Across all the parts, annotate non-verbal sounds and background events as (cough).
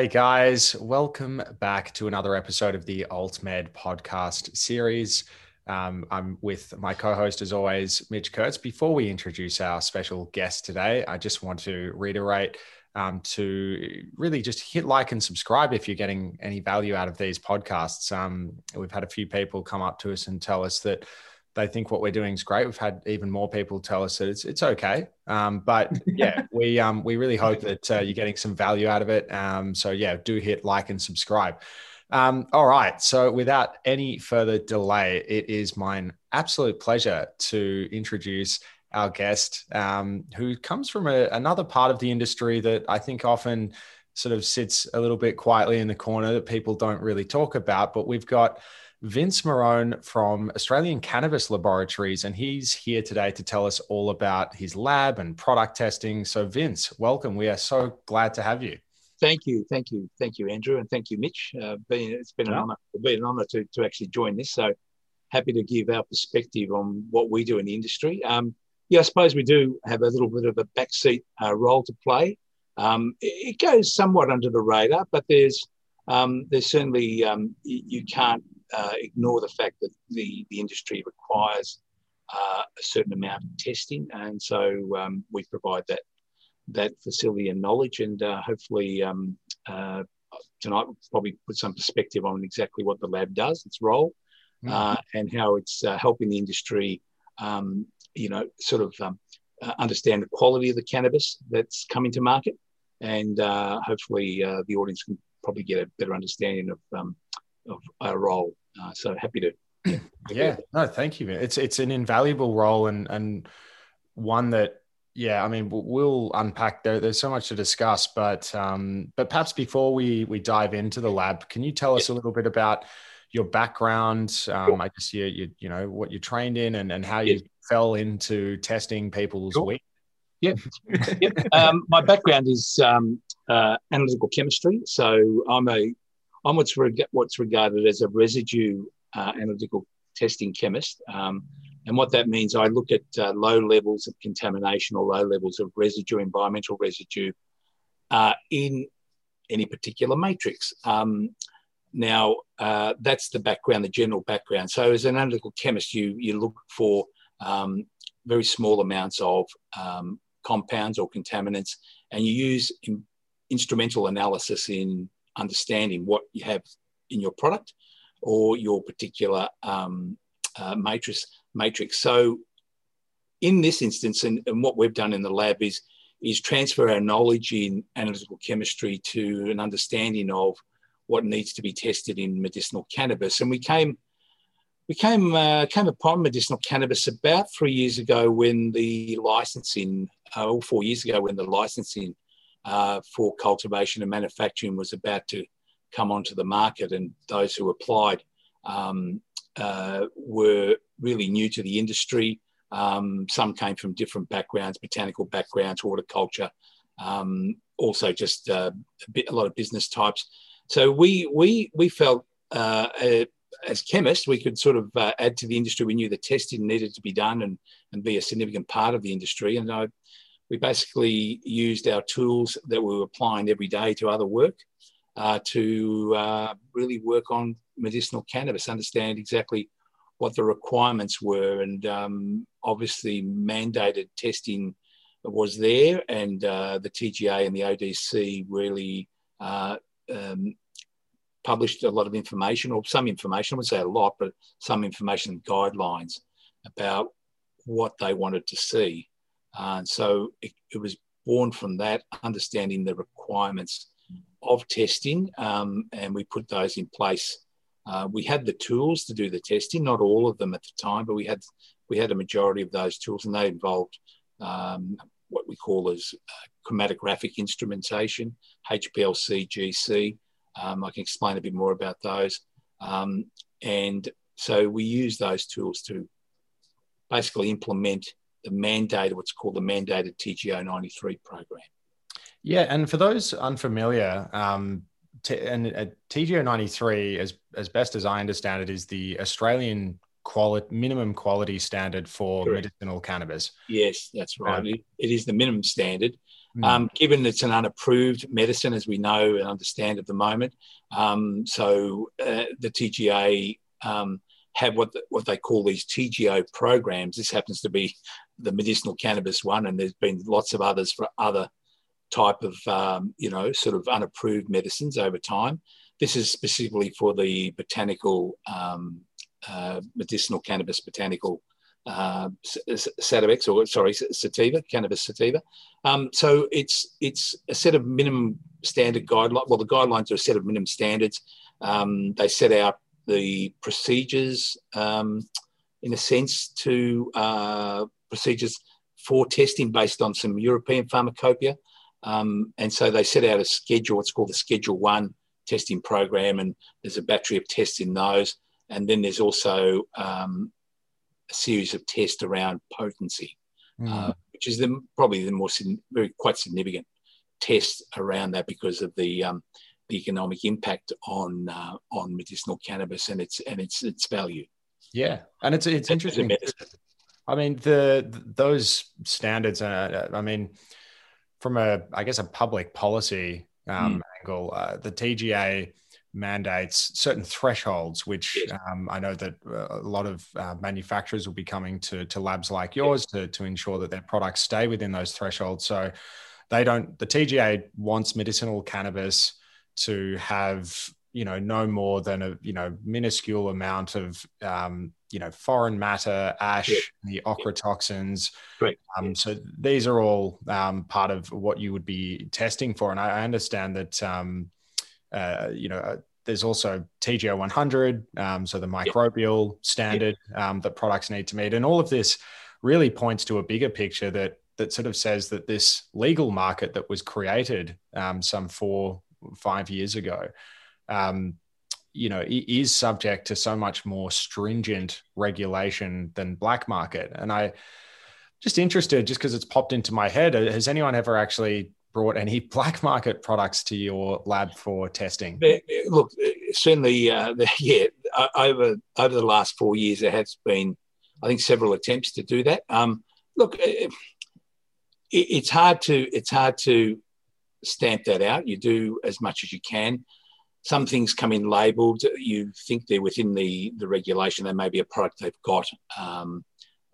Hey guys, welcome back to another episode of the AltMed podcast series. Um, I'm with my co host, as always, Mitch Kurtz. Before we introduce our special guest today, I just want to reiterate um, to really just hit like and subscribe if you're getting any value out of these podcasts. Um, we've had a few people come up to us and tell us that they think what we're doing is great. We've had even more people tell us that it's it's okay. Um, but (laughs) yeah, we um, we really hope that uh, you're getting some value out of it. Um, so yeah, do hit like and subscribe. Um, all right. So without any further delay, it is my absolute pleasure to introduce our guest, um, who comes from a, another part of the industry that I think often sort of sits a little bit quietly in the corner that people don't really talk about. But we've got Vince Marone from Australian Cannabis Laboratories, and he's here today to tell us all about his lab and product testing. So, Vince, welcome. We are so glad to have you. Thank you, thank you, thank you, Andrew, and thank you, Mitch. Uh, been, it's been an honour, been an honour to, to actually join this. So happy to give our perspective on what we do in the industry. Um, yeah, I suppose we do have a little bit of a backseat uh, role to play. Um, it, goes somewhat under the radar, but there's um, there's certainly um, you, can't uh, ignore the fact that the, the industry requires uh, a certain amount of testing, and so um, we provide that that facility and knowledge, and uh, hopefully um, uh, tonight we'll probably put some perspective on exactly what the lab does, its role, mm-hmm. and how it's uh, helping the industry, um, you know, sort of um, understand the quality of the cannabis that's coming to market, and hopefully the audience can probably get a better understanding of um, of our role. Uh, so happy to. (clears throat) Yeah, no, thank you. It's it's an invaluable role and and one that yeah, I mean we'll unpack there. There's so much to discuss, but um, but perhaps before we we dive into the lab, can you tell us a little bit about your background? Um, I guess you you you know what you're trained in and and how you fell into testing people's weed. Yeah, (laughs) yeah. Um, my background is um, uh, analytical chemistry, so I'm a I'm what's, reg- what's regarded as a residue uh, analytical testing chemist. Um, and what that means, I look at uh, low levels of contamination or low levels of residue, environmental residue, uh, in any particular matrix. Um, now, uh, that's the background, the general background. So, as an analytical chemist, you you look for um, very small amounts of um, compounds or contaminants, and you use in, instrumental analysis in understanding what you have in your product or your particular um, uh, matrix. Matrix. So, in this instance, and, and what we've done in the lab is is transfer our knowledge in analytical chemistry to an understanding of what needs to be tested in medicinal cannabis. And we came we came uh, came upon medicinal cannabis about three years ago when the licensing, uh, or four years ago when the licensing uh, for cultivation and manufacturing was about to come onto the market, and those who applied um, uh, were really new to the industry. Um, some came from different backgrounds, botanical backgrounds, horticulture, um, also just uh, a, bit, a lot of business types. So we we we felt uh, as chemists we could sort of uh, add to the industry. We knew the testing needed to be done and and be a significant part of the industry. And I we basically used our tools that we were applying every day to other work uh, to uh, really work on medicinal cannabis, understand exactly what the requirements were, and um, obviously mandated testing was there, and uh, the TGA and the ODC really uh, um, published a lot of information, or some information, I would say a lot, but some information guidelines about what they wanted to see. Uh, and so it, it, was born from that, understanding the requirements of testing, um, and we put those in place. Uh, we had the tools to do the testing, not all of them at the time, but we had we had a majority of those tools, and they involved um, what we call as uh, chromatographic instrumentation, HPLC, GC. Um, I can explain a bit more about those. Um, and so we use those tools to basically implement the mandated, what's called the mandated TGO 93 program. Yeah, and for those unfamiliar, um, t- and uh, TGO 93, as as best as I understand it, is the Australian quality minimum quality standard for Correct. medicinal cannabis. Yes, that's right. Um, it, it is the minimum standard. Mm. Um, given it's an unapproved medicine, as we know and understand at the moment, um, so uh, the TGA um, have what the, what they call these TGO programs. This happens to be the medicinal cannabis one, and there's been lots of others for other type of um, you know sort of unapproved medicines over time. This is specifically for the botanical um, uh, medicinal cannabis botanical uh, Sativex or sorry sativa cannabis sativa. Um, so it's it's a set of minimum standard guidelines. Well, the guidelines are a set of minimum standards. Um, they set out the procedures um, in a sense to uh, procedures for testing based on some European pharmacopoeia. Um, and so they set out a schedule, what's called the Schedule One testing program, and there's a battery of tests in those. And then there's also um, a series of tests around potency, mm. uh, which is the, probably the more very quite significant test around that because of the um, the economic impact on uh, on medicinal cannabis and its and its its value. Yeah, and it's it's interesting. I mean, the, those standards. Uh, I mean, from a I guess a public policy um, mm. angle, uh, the TGA mandates certain thresholds, which um, I know that uh, a lot of uh, manufacturers will be coming to, to labs like yours to, to ensure that their products stay within those thresholds. So they don't, the TGA wants medicinal cannabis to have, you know, no more than a, you know, minuscule amount of, um, you know, foreign matter, ash, yeah. the ochratoxins. Right. Um, so these are all um, part of what you would be testing for. And I, I understand that, um, uh, you know, uh, there's also TGO 100, um, so the microbial standard um, that products need to meet, and all of this really points to a bigger picture that that sort of says that this legal market that was created um, some four five years ago, um, you know, is subject to so much more stringent regulation than black market, and I just interested just because it's popped into my head has anyone ever actually brought any (laughs) black market products to your lab for testing? Look, certainly, uh, yeah, over over the last four years, there has been, I think, several attempts to do that. Um, look, it, it's hard to it's hard to stamp that out. You do as much as you can. Some things come in labelled. You think they're within the the regulation. They may be a product they've got um,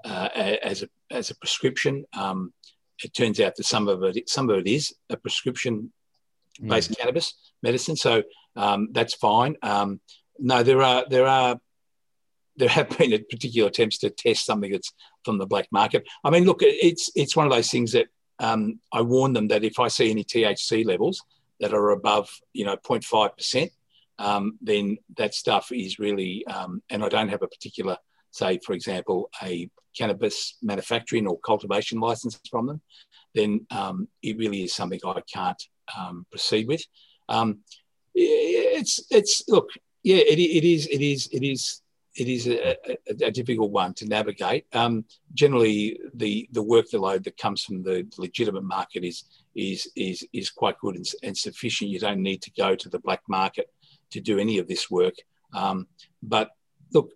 uh, as a as a prescription. Um, it turns out that some of it some of it is a prescription based mm. cannabis medicine, so um, that's fine. Um, no, there are there are there have been particular attempts to test something that's from the black market. I mean, look, it's it's one of those things that um, I warn them that if I see any THC levels that are above, you know, 0.5 percent, um, then that stuff is really, um, and I don't have a particular, say, for example, a cannabis manufacturing or cultivation license from them, then um, it really is something I can't um, proceed with. Um, it's it's look, yeah, it, it is it is it is it is a, a, a difficult one to navigate. Um, generally, the the workload that comes from the legitimate market is is is is quite good and, and, sufficient. You don't need to go to the black market to do any of this work. Um, but look,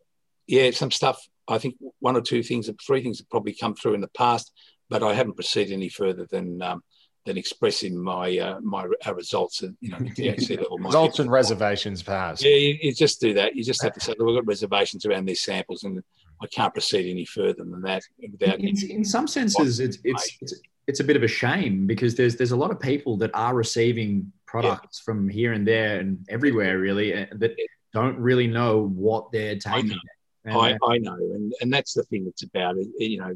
yeah, some stuff I think one or two things, three things have probably come through in the past, but I haven't proceeded any further than um, than expressing my uh, my uh, results and you know (laughs) THC level. results and reservations, perhaps. Yeah, you, you, just do that. You just have to say, (laughs) look, we've got reservations around these samples, and I can't proceed any further than that. Without in, in some senses, it's, it's, it's it's a bit of a shame because there's there's a lot of people that are receiving products yeah. from here and there and everywhere really uh, that don't really know what they're taking. I, I know, and, and that's the thing that's about it. You know,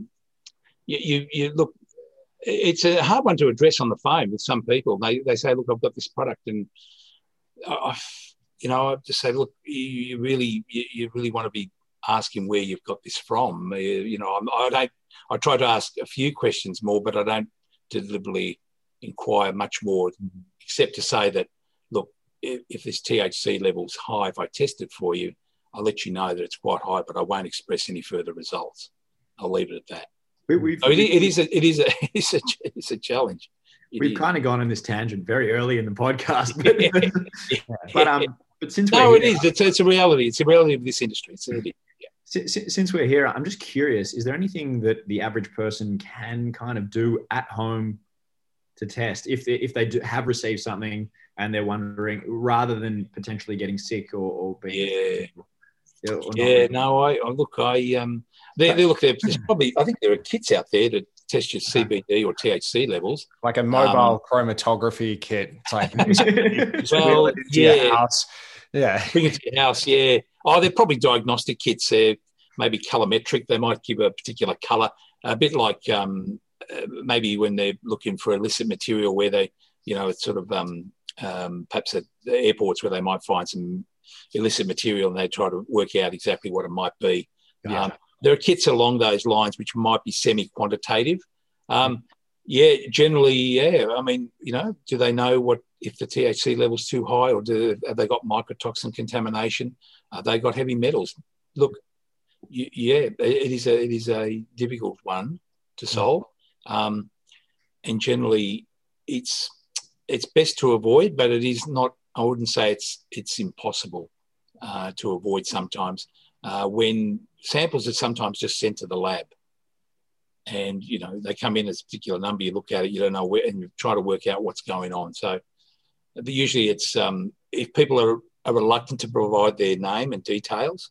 you, you, you look, it's a hard one to address on the phone with some people. They, they say, look, I've got this product, and uh, I, you know, I just say, look, you, you really, you, you, really want to be asking where you've got this from. Uh, you know, I'm, I don't. I try to ask a few questions more, but I don't deliberately inquire much more, mm-hmm. except to say that, look, if, if this THC level's high, if I test it for you, I'll let you know that it's quite high, but I won't express any further results. I'll leave it at that. We, so it, it is a, it is a, (laughs) it is a, it's a challenge. It we've is. kind of gone on this tangent very early in the podcast, but, but um, but since no, it here, is. It's, it's a reality. It's a reality of this industry. It's a, yeah. since, since we're here, I'm just curious: is there anything that the average person can kind of do at home to test if they, if they do have received something and they're wondering rather than potentially getting sick or, or being yeah yeah no I, I, look I um they, they look there's (clears throat) probably I think there are kits out there to test your CBD or THC levels. Like a mobile um, chromatography kit like (laughs) well yeah house. yeah. bring it to your house yeah. Oh they're probably diagnostic kits they're maybe colorimetric they might give a particular color. A bit like um, uh, maybe when they're looking for illicit material where they, you know, it's sort of um, um, perhaps at the airports where they might find some illicit material and they try to work out exactly what it might be. Yeah. Um, there are kits along those lines which might be semi-quantitative. Um, yeah, generally, yeah. I mean, you know, do they know what if the THC level's too high, or do have they got mycotoxin contamination? Have they got heavy metals? Look, yeah, it is a it is a difficult one to solve. Um, and generally, it's it's best to avoid, but it is not. I wouldn't say it's it's impossible uh, to avoid. Sometimes uh, when samples are sometimes just sent to the lab, and you know they come in as a particular number, you look at it, you don't know where, and you try to work out what's going on. So usually, it's um, if people are, are reluctant to provide their name and details,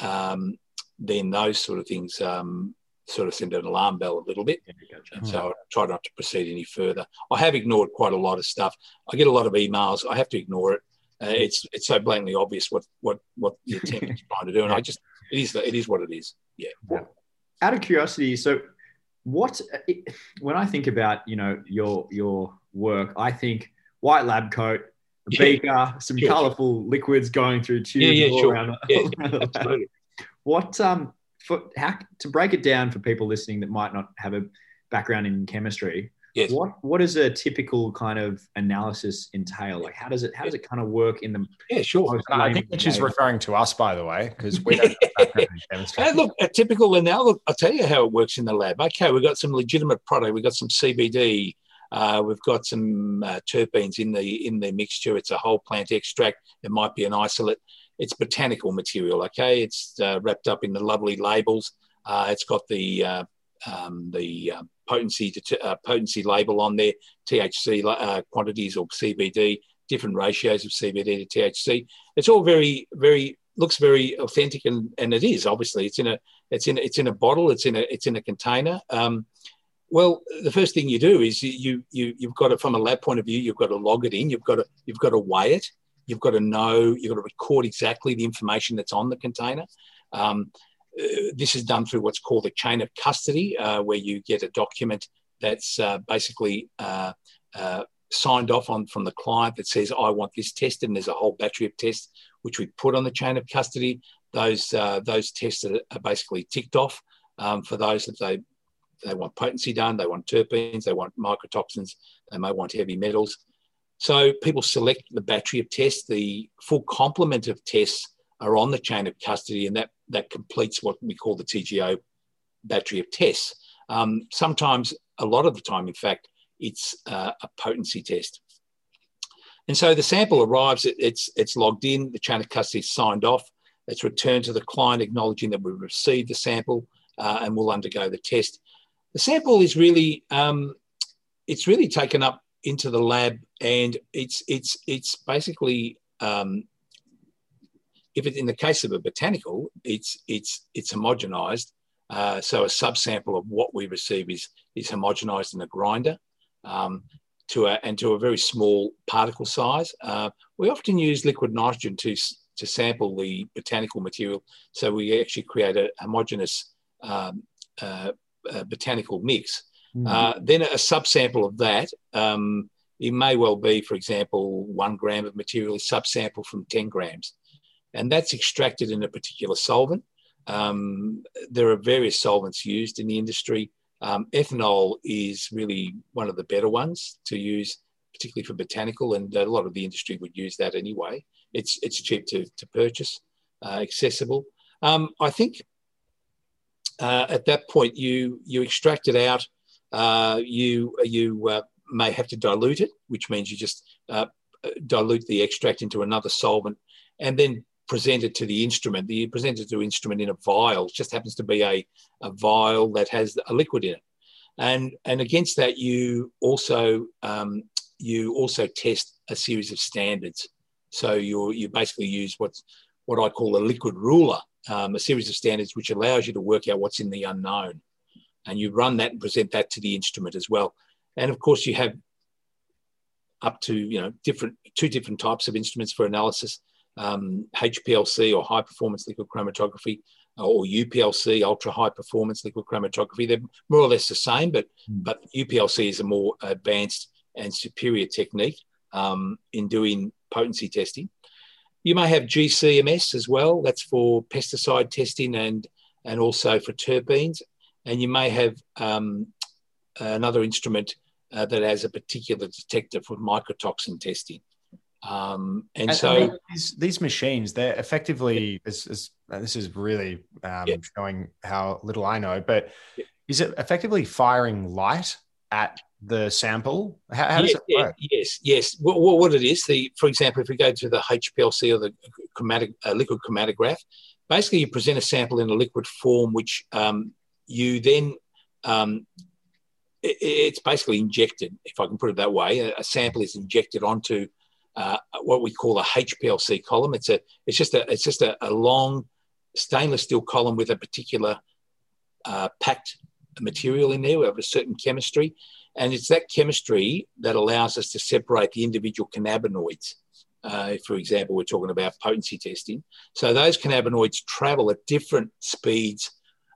um, then those sort of things um, sort of send an alarm bell a little bit. And so I try not to proceed any further. I have ignored quite a lot of stuff. I get a lot of emails. I have to ignore it. Uh, it's it's so blatantly obvious what what what the attempt is trying to do, and I just it is it is what it is. Yeah. Well, out of curiosity, so what when I think about you know your your work, I think white lab coat, a beaker, some sure. colourful liquids going through tubes yeah, yeah, all sure. around. Yeah, (laughs) absolutely. What um for how to break it down for people listening that might not have a background in chemistry? Yes. What what does a typical kind of analysis entail? Like how does it how does it kind of work in the Yeah, sure. I think that she's referring to us by the way, because we don't have in chemistry. look, a typical analysis, I'll tell you how it works in the lab. Okay, we've got some legitimate product, we've got some CBD, uh, we've got some uh, terpenes in the in the mixture. It's a whole plant extract. It might be an isolate it's botanical material. Okay, it's uh, wrapped up in the lovely labels. Uh, it's got the uh, um, the uh, potency uh, potency label on there, THC uh, quantities or CBD, different ratios of CBD to THC. It's all very very looks very authentic and, and it is obviously it's in a it's in it's in a bottle it's in a it's in a container. Um, well, the first thing you do is you you you've got it from a lab point of view you've got to log it in. You've got to you've got to weigh it. You've got to know, you've got to record exactly the information that's on the container. Um, uh, this is done through what's called a chain of custody, uh, where you get a document that's uh, basically uh, uh, signed off on from the client that says, I want this tested. And there's a whole battery of tests which we put on the chain of custody. Those, those tests are, are, basically ticked off um, for those that they, they want potency done, they want terpenes, they want mycotoxins, they may want heavy metals. So people select the battery of tests. The full complement of tests are on the chain of custody, and that, that completes what we call the TGO battery of tests. Um, sometimes, a lot of the time, in fact, it's uh, a potency test. And so the sample arrives, it, it's, it's logged in, the chain of custody is signed off, it's returned to the client acknowledging that we've received the sample uh, and will undergo the test. The sample is really, um, it's really taken up into the lab, and it's it's it's basically um, if it in the case of a botanical, it's it's it's homogenized. Uh, so a subsample of what we receive is is homogenized in a grinder um, to a and to a very small particle size. Uh, we often use liquid nitrogen to to sample the botanical material, so we actually create a homogeneous um, uh, uh botanical mix. Mm-hmm. Uh, then a subsample of that, um, it may well be, for example, one gram of material is subsample from 10 grams. And that's extracted in a particular solvent. Um, there are various solvents used in the industry. Um, ethanol is really one of the better ones to use, particularly for botanical, and a lot of the industry would use that anyway. It's, it's cheap to, to purchase, uh, accessible. Um, I think uh, at that point you you extract it out uh, you you uh, may have to dilute it, which means you just uh, dilute the extract into another solvent and then present it to the instrument. The present it to the instrument in a vial. It just happens to be a, a vial that has a liquid in it. and and against that you also um, you also test a series of standards. So you you basically use what's what I call a liquid ruler, um, a series of standards which allows you to work out what's in the unknown, and you run that and present that to the instrument as well. And of course, you have up to you know different two different types of instruments for analysis: um, HPLC or high performance liquid chromatography, or UPLC, ultra high performance liquid chromatography. They're more or less the same, but mm. but UPLC is a more advanced and superior technique um, in doing potency testing. You may have GCMS as well. That's for pesticide testing and and also for terpenes. And you may have um, another instrument uh, that has a particular detector for mycotoxin testing. Um, and, and, so these, these, machines, they're effectively, as, as, this is really um, yeah. showing how little I know, but yeah. is it effectively firing light at the sample? How, how does it work? Yes, yes. What, what, it is, the, for example, if we go to the HPLC or the chromatic, uh, liquid chromatograph, basically you present a sample in a liquid form, which um, you then um, it's basically injected, if I can put it that way. A sample is injected onto uh, what we call a HPLC column. It's a it's just a it's just a, a long stainless steel column with a particular uh, packed material in there of a certain chemistry, and it's that chemistry that allows us to separate the individual cannabinoids. Uh, for example, we're talking about potency testing. So those cannabinoids travel at different speeds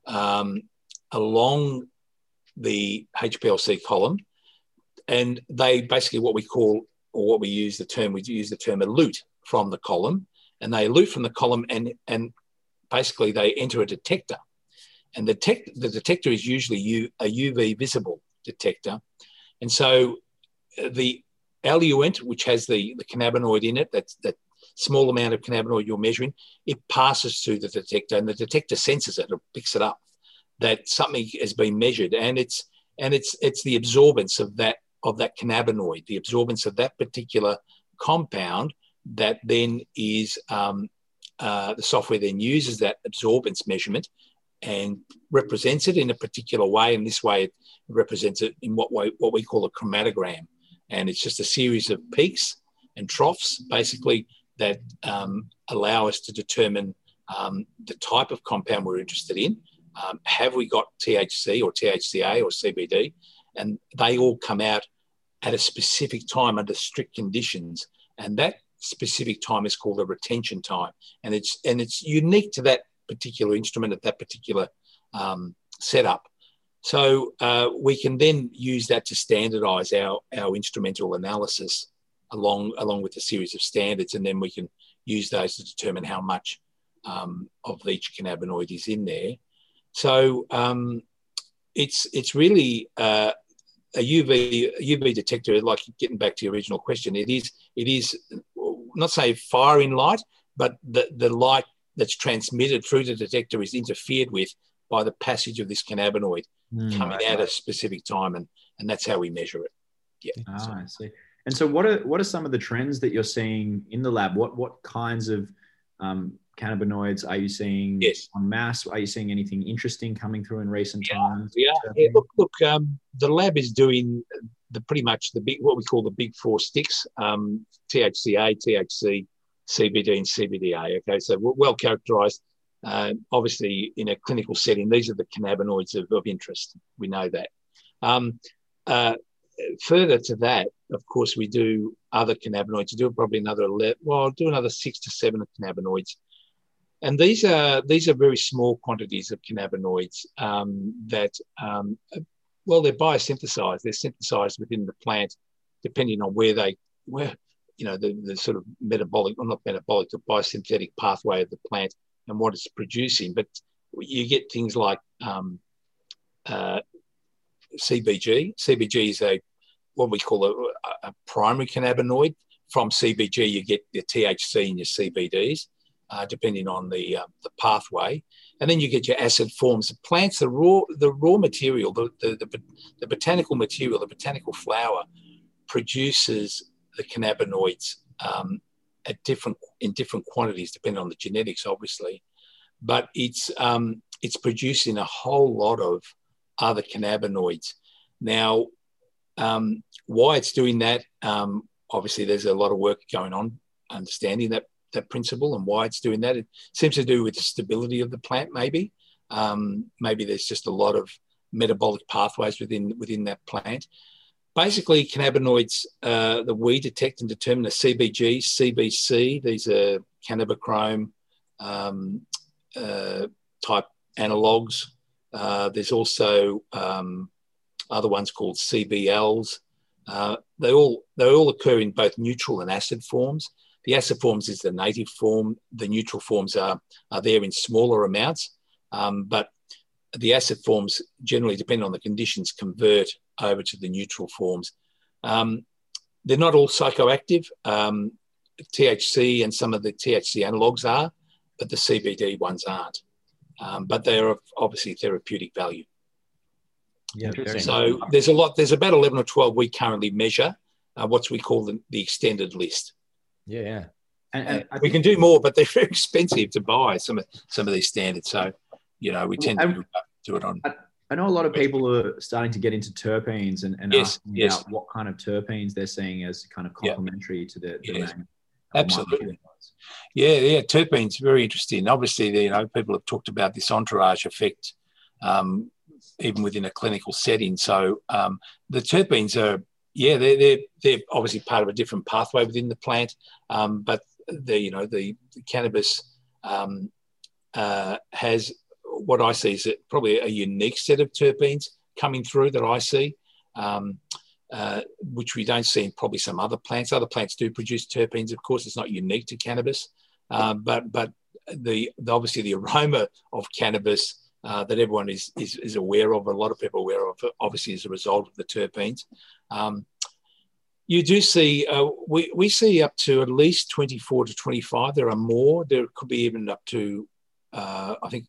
um, along the HPLC column, and they basically what we call or what we use the term we use the term elute from the column, and they elute from the column and and basically they enter a detector, and the tech, the detector is usually U, a UV visible detector, and so uh, the eluent, which has the, the cannabinoid in it, that's that small amount of cannabinoid you're measuring, it passes through the detector and the detector senses it or picks it up that something has been measured, and it's and it's it's the absorbance of that of that cannabinoid, the absorbance of that particular compound that then is um, uh, the software then uses that absorbance measurement and represents it in a particular way. And this way, it represents it in what way what we call a chromatogram, and it's just a series of peaks and troughs, basically that um, allow us to determine um, the type of compound we're interested in um, have we got THC or THCA or CBD? And they all come out at a specific time under strict conditions. And that specific time is called a retention time. And it's, and it's unique to that particular instrument at that particular um, setup. So uh, we can then use that to standardize our, our instrumental analysis along, along with a series of standards. And then we can use those to determine how much um, of each cannabinoid is in there. So um, it's it's really uh, a UV a UV detector. Like getting back to your original question, it is it is not say firing light, but the the light that's transmitted through the detector is interfered with by the passage of this cannabinoid mm, coming right, at right. a specific time, and and that's how we measure it. Yeah. Ah, so. I see. And so, what are what are some of the trends that you're seeing in the lab? What what kinds of um, cannabinoids are you seeing yes. on mass? Are you seeing anything interesting coming through in recent yeah. times? Yeah, yeah. look, look um, the lab is doing the pretty much the big what we call the big four sticks: um, THCA, THC, CBD, and CBDA. Okay, so well characterized. Uh, obviously, in a clinical setting, these are the cannabinoids of, of interest. We know that. Um, uh, further to that, of course, we do other cannabinoids. We do probably another 11, well, do another six to seven cannabinoids and these are these are very small quantities of cannabinoids um, that, um, well, they're biosynthesized. They're synthesized within the plant, depending on where they where you know the, the sort of metabolic, or not metabolic, the biosynthetic pathway of the plant and what it's producing. But you get things like um, uh, CBG. CBG is a what we call a, a primary cannabinoid. From CBG, you get your THC and your CBDs uh, depending on the uh, the pathway, and then you get your acid forms. The plants, the raw the raw material, the, the the, the botanical material, the botanical flower produces the cannabinoids um, at different in different quantities depending on the genetics, obviously, but it's um, it's producing a whole lot of other cannabinoids. Now, um, why it's doing that, um, obviously, there's a lot of work going on understanding that that principle and why it's doing that. It seems to do with the stability of the plant, maybe. Um, maybe there's just a lot of metabolic pathways within within that plant. Basically, cannabinoids uh, that we detect and determine are CBG, CBC. These are cannabichrome um, uh, type analogs. Uh, there's also um, other ones called CBLs. Uh, they all they all occur in both neutral and acid forms. The acid forms is the native form. The neutral forms are, are there in smaller amounts, um, but the acid forms generally, depending on the conditions, convert over to the neutral forms. Um, they're not all psychoactive. Um, THC and some of the THC analogs are, but the CBD ones aren't. Um, but they are obviously therapeutic value. Yeah, so there's a lot. There's about 11 or 12 we currently measure. Uh, what we call the, the extended list. Yeah, yeah. And, and uh, we can do more, but they're very (laughs) expensive to buy some of some of these standards. So, you know, we tend to do it on. I know a lot of people are starting to get into terpenes and, and yes, asking yes. about what kind of terpenes they're seeing as kind of complementary yeah. to the, the yes. main. Absolutely. Yeah, yeah, terpenes very interesting. Obviously, you know, people have talked about this entourage effect, um, even within a clinical setting. So um, the terpenes are yeah, they're, they're, they're obviously part of a different pathway within the plant, um, but the you know the, the cannabis um, uh, has what I see is probably a unique set of terpenes coming through that I see, um, uh, which we don't see in probably some other plants. Other plants do produce terpenes, of course. It's not unique to cannabis, uh, but but the, the, obviously the aroma of cannabis. Uh, that everyone is, is, is aware of, a lot of people are aware of, obviously as a result of the terpenes. Um, you do see, uh, we, we see up to at least 24 to 25. There are more. There could be even up to, uh, I think,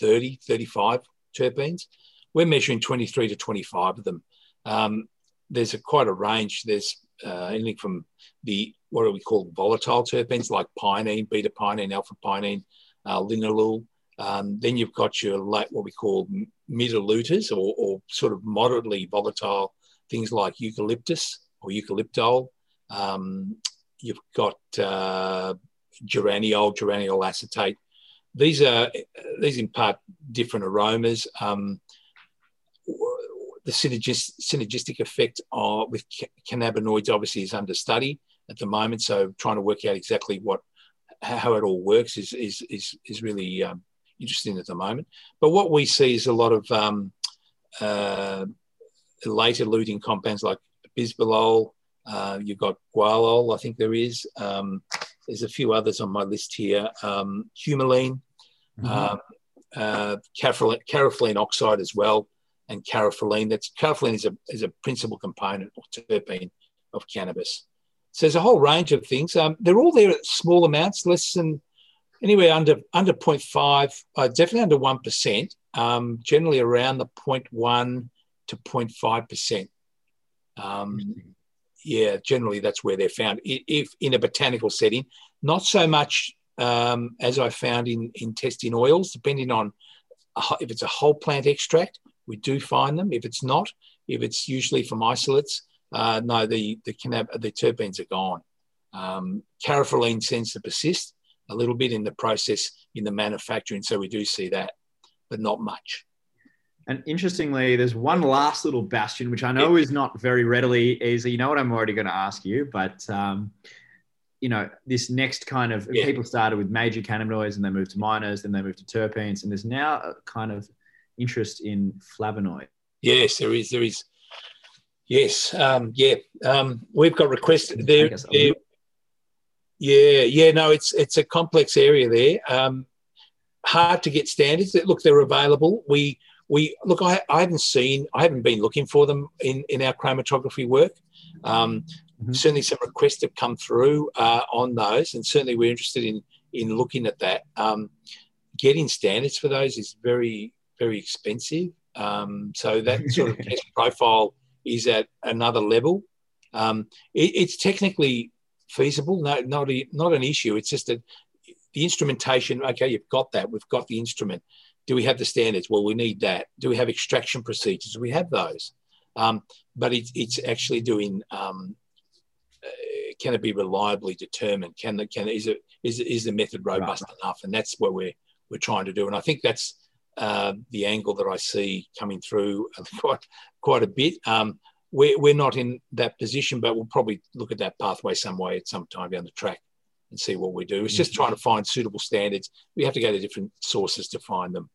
30, 35 terpenes. We're measuring 23 to 25 of them. Um, there's a, quite a range. There's uh, anything from the, what do we call volatile terpenes like pinene, beta pinene, alpha pinene, uh, linalool. Um, then you've got your what we call mid or, or sort of moderately volatile things like eucalyptus or eucalyptol. Um, you've got uh, geraniol, geraniol acetate. These are these impart different aromas. Um, the synergist, synergistic effect of, with cannabinoids obviously is under study at the moment. So trying to work out exactly what how it all works is is is, is really um, interesting at the moment. But what we see is a lot of um, uh, later eluting compounds like bisabolol. Uh, you've got guaiol, I think there is. Um, there's a few others on my list here. Um, humulene, mm-hmm. um, uh, caryophyllene oxide as well, and caryophyllene. That's caryophyllene is a is a principal component or terpene of cannabis. So there's a whole range of things. Um, they're all there at small amounts, less than anywhere under under 0.5, uh, definitely under one percent. Um, generally around the 0.1 to 0.5 percent. Um, yeah, generally that's where they're found. If in a botanical setting, not so much um, as I found in, in testing oils, depending on if it's a whole plant extract, we do find them. If it's not, if it's usually from isolates, uh, no, the the, cannab- the terpenes are gone. Um, caryophyllene tends to persist a little bit in the process in the manufacturing, so we do see that, but not much. And interestingly, there's one last little bastion, which I know is not very readily easy. You know what I'm already going to ask you, but um, you know, this next kind of yeah. people started with major cannabinoids and they moved to minors, then they moved to terpenes, and there's now a kind of interest in flavonoid. Yes, there is. There is. Yes. Um, yeah. Um, we've got requests there. there yeah. Yeah. No, it's it's a complex area there. Um, hard to get standards. Look, they're available. We we look. I, I haven't seen. I haven't been looking for them in in our chromatography work. Um, mm-hmm. Certainly, some requests have come through uh, on those, and certainly we're interested in in looking at that. Um, getting standards for those is very very expensive. Um, so that (laughs) sort of test profile is at another level. Um, it, it's technically feasible, no, not a, not an issue. It's just that the instrumentation. Okay, you've got that. We've got the instrument. Do we have the standards? Well, we need that. Do we have extraction procedures? We have those? Um, but it, it's actually doing. Um, uh, can it be reliably determined? Can the can is it is is the method robust right. enough? And that's what we're we're trying to do. And I think that's uh, the angle that I see coming through (laughs) quite quite a bit. Um, we're, we're not in that position, but we'll probably look at that pathway some way at some time down the track and see what we do. It's just mm-hmm. trying to find suitable standards. We have to go to different sources to find them.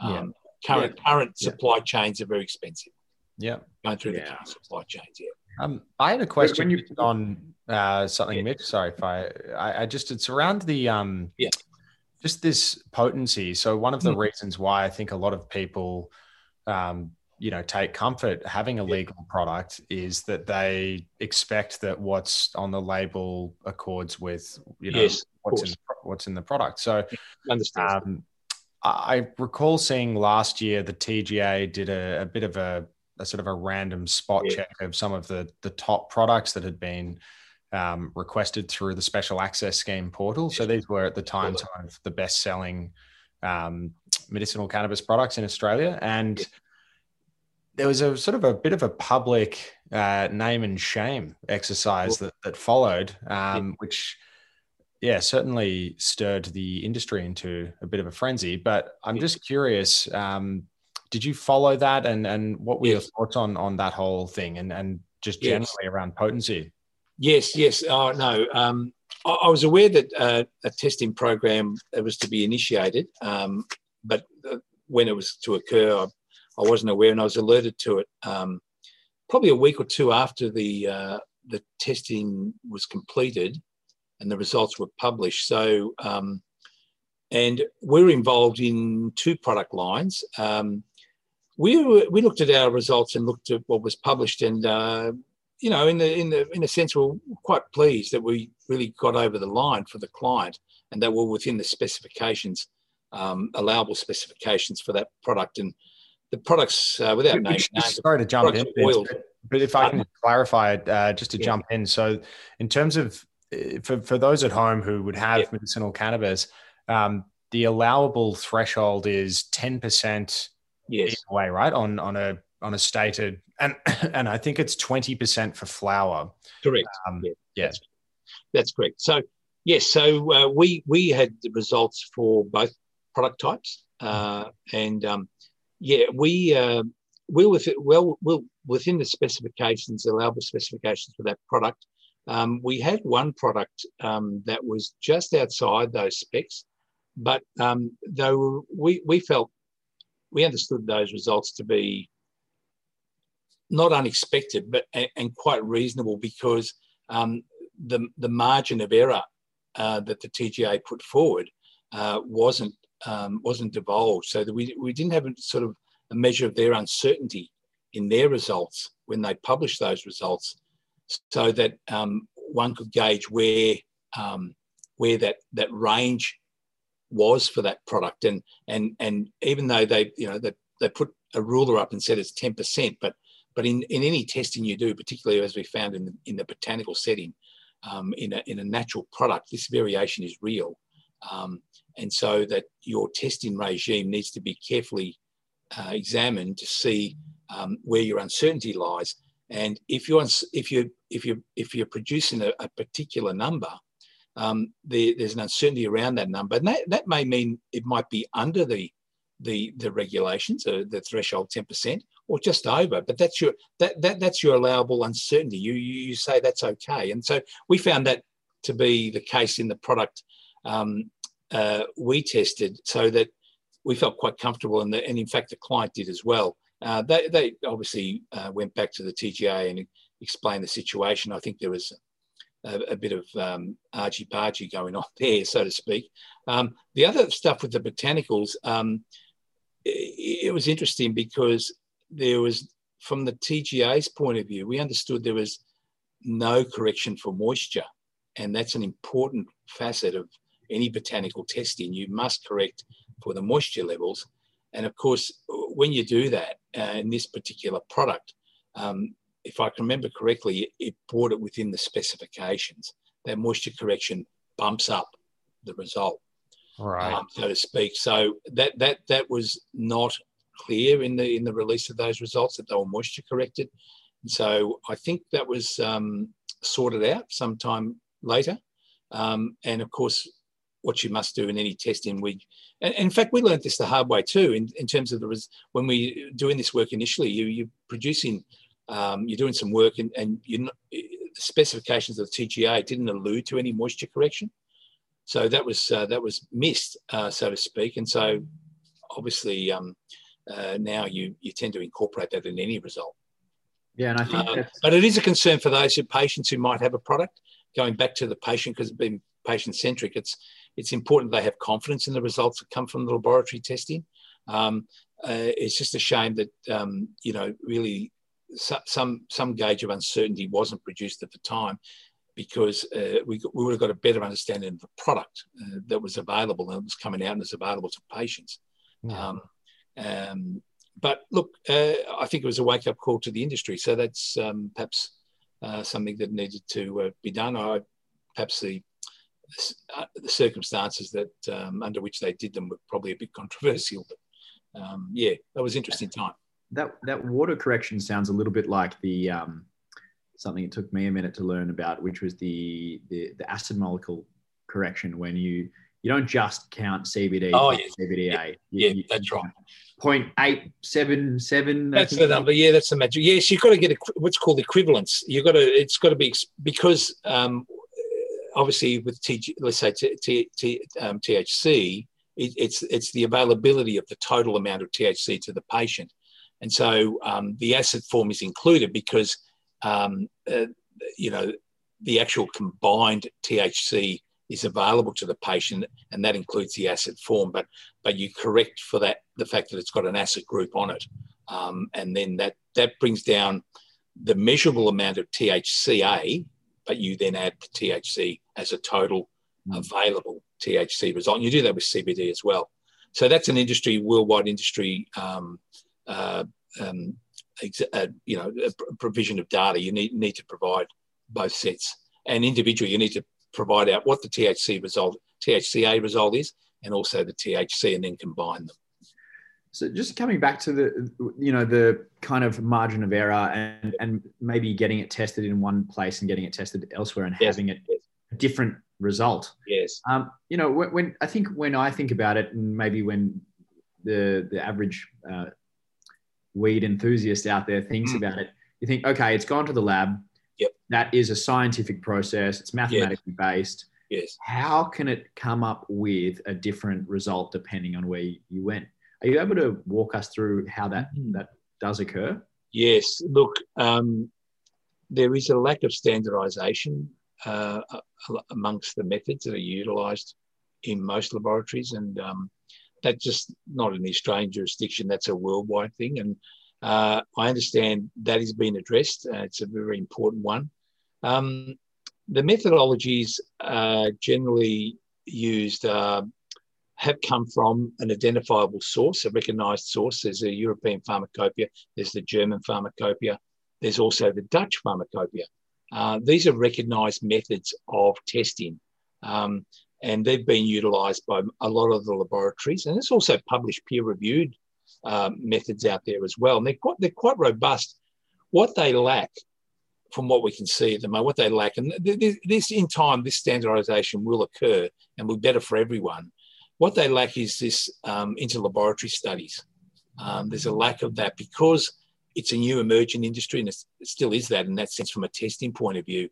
Um, yeah. Current yeah. current yeah. supply chains are very expensive. Yeah, going through the current supply chains. Yeah. Um, I had a question you, on uh, something, Mitch. Sorry if I, I, I, just it's around the um, yeah, just this potency. So one of the mm. reasons why I think a lot of people um, you know take comfort having a legal product is that they expect that what's on the label accords with you know yes, what's in what's in the product. So um, I recall seeing last year the TGA did a, a bit of a, a, sort of a random spot yeah. check of some of the the top products that had been um, requested through the special access scheme portal. So these were at the time some of the best selling um, medicinal cannabis products in Australia, and yeah there was a sort of a bit of a public uh, name and shame exercise that, that followed, um, yeah. which, yeah, certainly stirred the industry into a bit of a frenzy. But I'm just curious, um, did you follow that, and and what were yes. your thoughts on on that whole thing, and and just generally yes. around potency? Yes, yes. Oh no, um, I, I, was aware that uh, a testing program was to be initiated, um, but uh, when it was to occur, I I wasn't aware, and I was alerted to it um, probably a week or two after the uh, the testing was completed and the results were published. So, um, and we're involved in two product lines. Um, we we looked at our results and looked at what was published, and uh, you know, in the in the in a sense, we're quite pleased that we really got over the line for the client, and that we're within the specifications, um, allowable specifications for that product, and the products uh, without naming names. Sorry to jump in, but, but if I can clarify it, uh, just to yeah. jump in. So, in terms of uh, for, for those at home who would have yeah. medicinal cannabis, um, the allowable threshold is ten percent. Yes. Way right on on a on a stated and (coughs) and I think it's twenty percent for flower. Correct. Um, yeah. yeah. That's, that's, correct. So yes, so uh, we we had the results for both product types, uh, and um, yeah, we uh, we with well, well within the specifications, the allowable specifications for that product. Um, we had one product um, that was just outside those specs, but um, though we we felt we understood those results to be not unexpected, but and quite reasonable because um, the the margin of error uh, that the TGA put forward uh, wasn't um, wasn't divulged, so that we we didn't have a sort of a measure of their uncertainty in their results when they published those results, so that um, one could gauge where um, where that that range was for that product, and and and even though they you know they, they put a ruler up and said it's ten percent, but but in, in any testing you do, particularly as we found in the, in the botanical setting, um, in, a, in a natural product, this variation is real. And so that your testing regime needs to be carefully uh, examined to see um, where your uncertainty lies. And if you're if you if you if you're producing a, a particular number, um, there, there's an uncertainty around that number, and that, that may mean it might be under the the the regulations, uh, the threshold ten percent, or just over. But that's your that, that that's your allowable uncertainty. You, you you say that's okay, and so we found that to be the case in the product um, uh, we tested so that we felt quite comfortable, and, the, and in fact, the client did as well. Uh, they, they obviously uh, went back to the TGA and explained the situation. I think there was a, a bit of um, argy-bargy going on (laughs) there, so to speak. Um, the other stuff with the botanicals, um, it, it was interesting because there was, from the TGA's point of view, we understood there was no correction for moisture. And that's an important facet of any botanical testing, you must correct for the moisture levels. And of course, when you do that uh, in this particular product, um, if I can remember correctly, it brought it within the specifications. That moisture correction bumps up the result, right, um, so to speak. So that that that was not clear in the in the release of those results that they were moisture corrected. And so I think that was um, sorted out sometime later. Um, and of course, what you must do in any testing, we, and, in fact, we learned this the hard way too. In, in terms of the res, when we doing this work initially, you you're producing, um, you're doing some work, and and you the specifications of the TGA didn't allude to any moisture correction, so that was uh, that was missed, uh, so to speak. And so, obviously, um, uh, now you you tend to incorporate that in any result. Yeah, and I think, uh, but it is a concern for those who, patients who might have a product. Going back to the patient because it's been patient centric, it's it's important they have confidence in the results that come from the laboratory testing. Um, uh, it's just a shame that um, you know really so, some some gauge of uncertainty wasn't produced at the time because uh, we, we would have got a better understanding of the product uh, that was available and was coming out and was available to patients. Yeah. Um, um, but look, uh, I think it was a wake up call to the industry. So that's um, perhaps uh, something that needed to uh, be done. I, perhaps the uh, the circumstances that um, under which they did them were probably a bit controversial. But um, yeah, that was interesting time. That that water correction sounds a little bit like the um, something it took me a minute to learn about, which was the the, the acid molecule correction when you you don't just count CBD, oh, yeah. CBDA. Yeah, you, yeah you, that's right. Eight seven seven. That's the number. Yeah, that's the magic. Yes, you've got to get a, what's called equivalence. You've got to. It's got to be because um, obviously with TG, let's say t, t, t, um, THC, it, it's it's the availability of the total amount of THC to the patient, and so um, the acid form is included because um, uh, you know the actual combined THC is available to the patient, and that includes the acid form. But but you correct for that the fact that it's got an acid group on it, um, and then that that brings down the measurable amount of THCA, but you then add the THC as a total mm. available THC result. And you do that with CBD as well. So that's an industry, worldwide industry, um, uh, um, ex- uh, you know, provision of data. You need need to provide both sets, and individually, you need to provide out what the THC result, THCA result is, and also the THC, and then combine them. So just coming back to the, you know, the kind of margin of error and, and maybe getting it tested in one place and getting it tested elsewhere and yes. having it a different result. Yes. Um, you know, when, when, I think when I think about it, and maybe when the the average uh, weed enthusiast out there thinks mm. about it, you think, okay, it's gone to the lab. Yep. That is a scientific process. It's mathematically yep. based. Yes. How can it come up with a different result depending on where you went? Are you able to walk us through how that mm. that does occur? Yes. Look, um, there is a lack of standardisation uh, amongst the methods that are utilised in most laboratories, and um, that's just not in the Australian jurisdiction. That's a worldwide thing, and uh, I understand that is being addressed. Uh, it's a very important one. Um, the methodologies uh, generally used uh, have come from an identifiable source, a recognised source. There's a European pharmacopoeia, there's the German pharmacopoeia, there's also the Dutch pharmacopoeia. Uh, these are recognised methods of testing. Um, and they've been utilised by a lot of the laboratories. And there's also published peer-reviewed um, methods out there as well. And they're quite, they're quite robust. What they lack, from what we can see at the moment, what they lack, and this in time, this standardization will occur and will be better for everyone. What they lack is this um, interlaboratory studies. Um, there's a lack of that because it's a new emerging industry and it still is that in that sense from a testing point of view.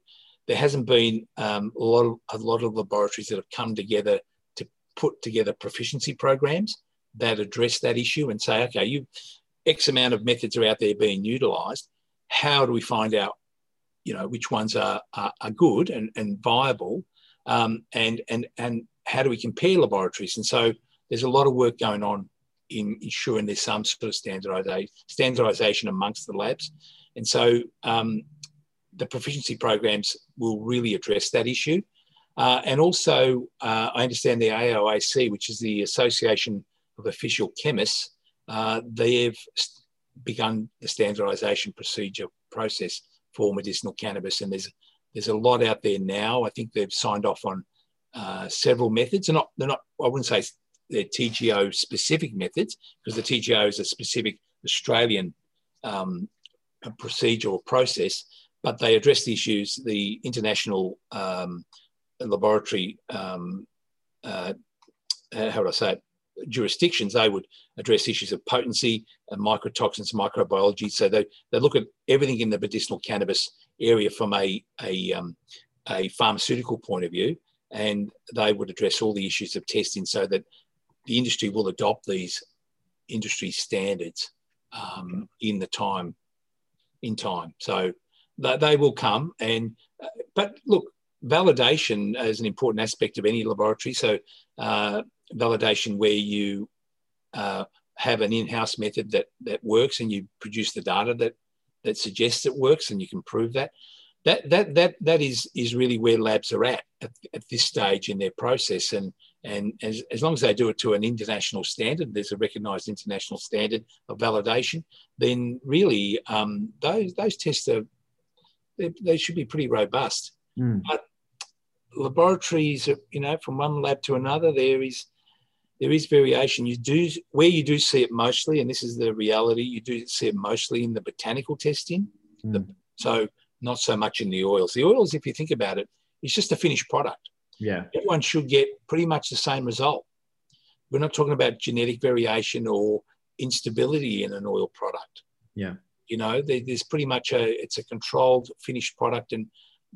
There hasn't been um, a lot of a lot of laboratories that have come together to put together proficiency programs that address that issue and say, okay, you X amount of methods are out there being utilized. How do we find out, you know, which ones are, are, are good and, and viable? Um, and, and, and how do we compare laboratories? And so there's a lot of work going on in ensuring there's some sort of standardization, amongst the labs. And so um, the proficiency programs will really address that issue. Uh, and also, uh, I understand the AOAC, which is the Association of official chemists, uh, they've begun the standardization procedure process for medicinal cannabis. And there's, there's a lot out there now. I think they've signed off on uh, several methods. They're not, they're not, I wouldn't say they're TGO specific methods because the TGO is a specific Australian um, procedure or process, but they address the issues the international um, laboratory, um, uh, how would I say it, jurisdictions, they would address issues of potency and mycotoxins, microbiology. So they, they look at everything in the medicinal cannabis area from a, a, um, a pharmaceutical point of view, and they would address all the issues of testing so that the industry will adopt these industry standards um, in the time in time. So they, they will come and uh, but look, validation is an important aspect of any laboratory. So uh, validation where you uh, have an in-house method that that works and you produce the data that that suggests it works and you can prove that that that that that is is really where labs are at at, at this stage in their process and and as, as long as they do it to an international standard there's a recognized international standard of validation then really um, those those tests are they, they should be pretty robust mm. but laboratories you know from one lab to another there is there is variation. You do where you do see it mostly, and this is the reality. You do see it mostly in the botanical testing. Mm. The, so not so much in the oils. The oils, if you think about it, it's just a finished product. Yeah, everyone should get pretty much the same result. We're not talking about genetic variation or instability in an oil product. Yeah, you know, there's pretty much a it's a controlled finished product, and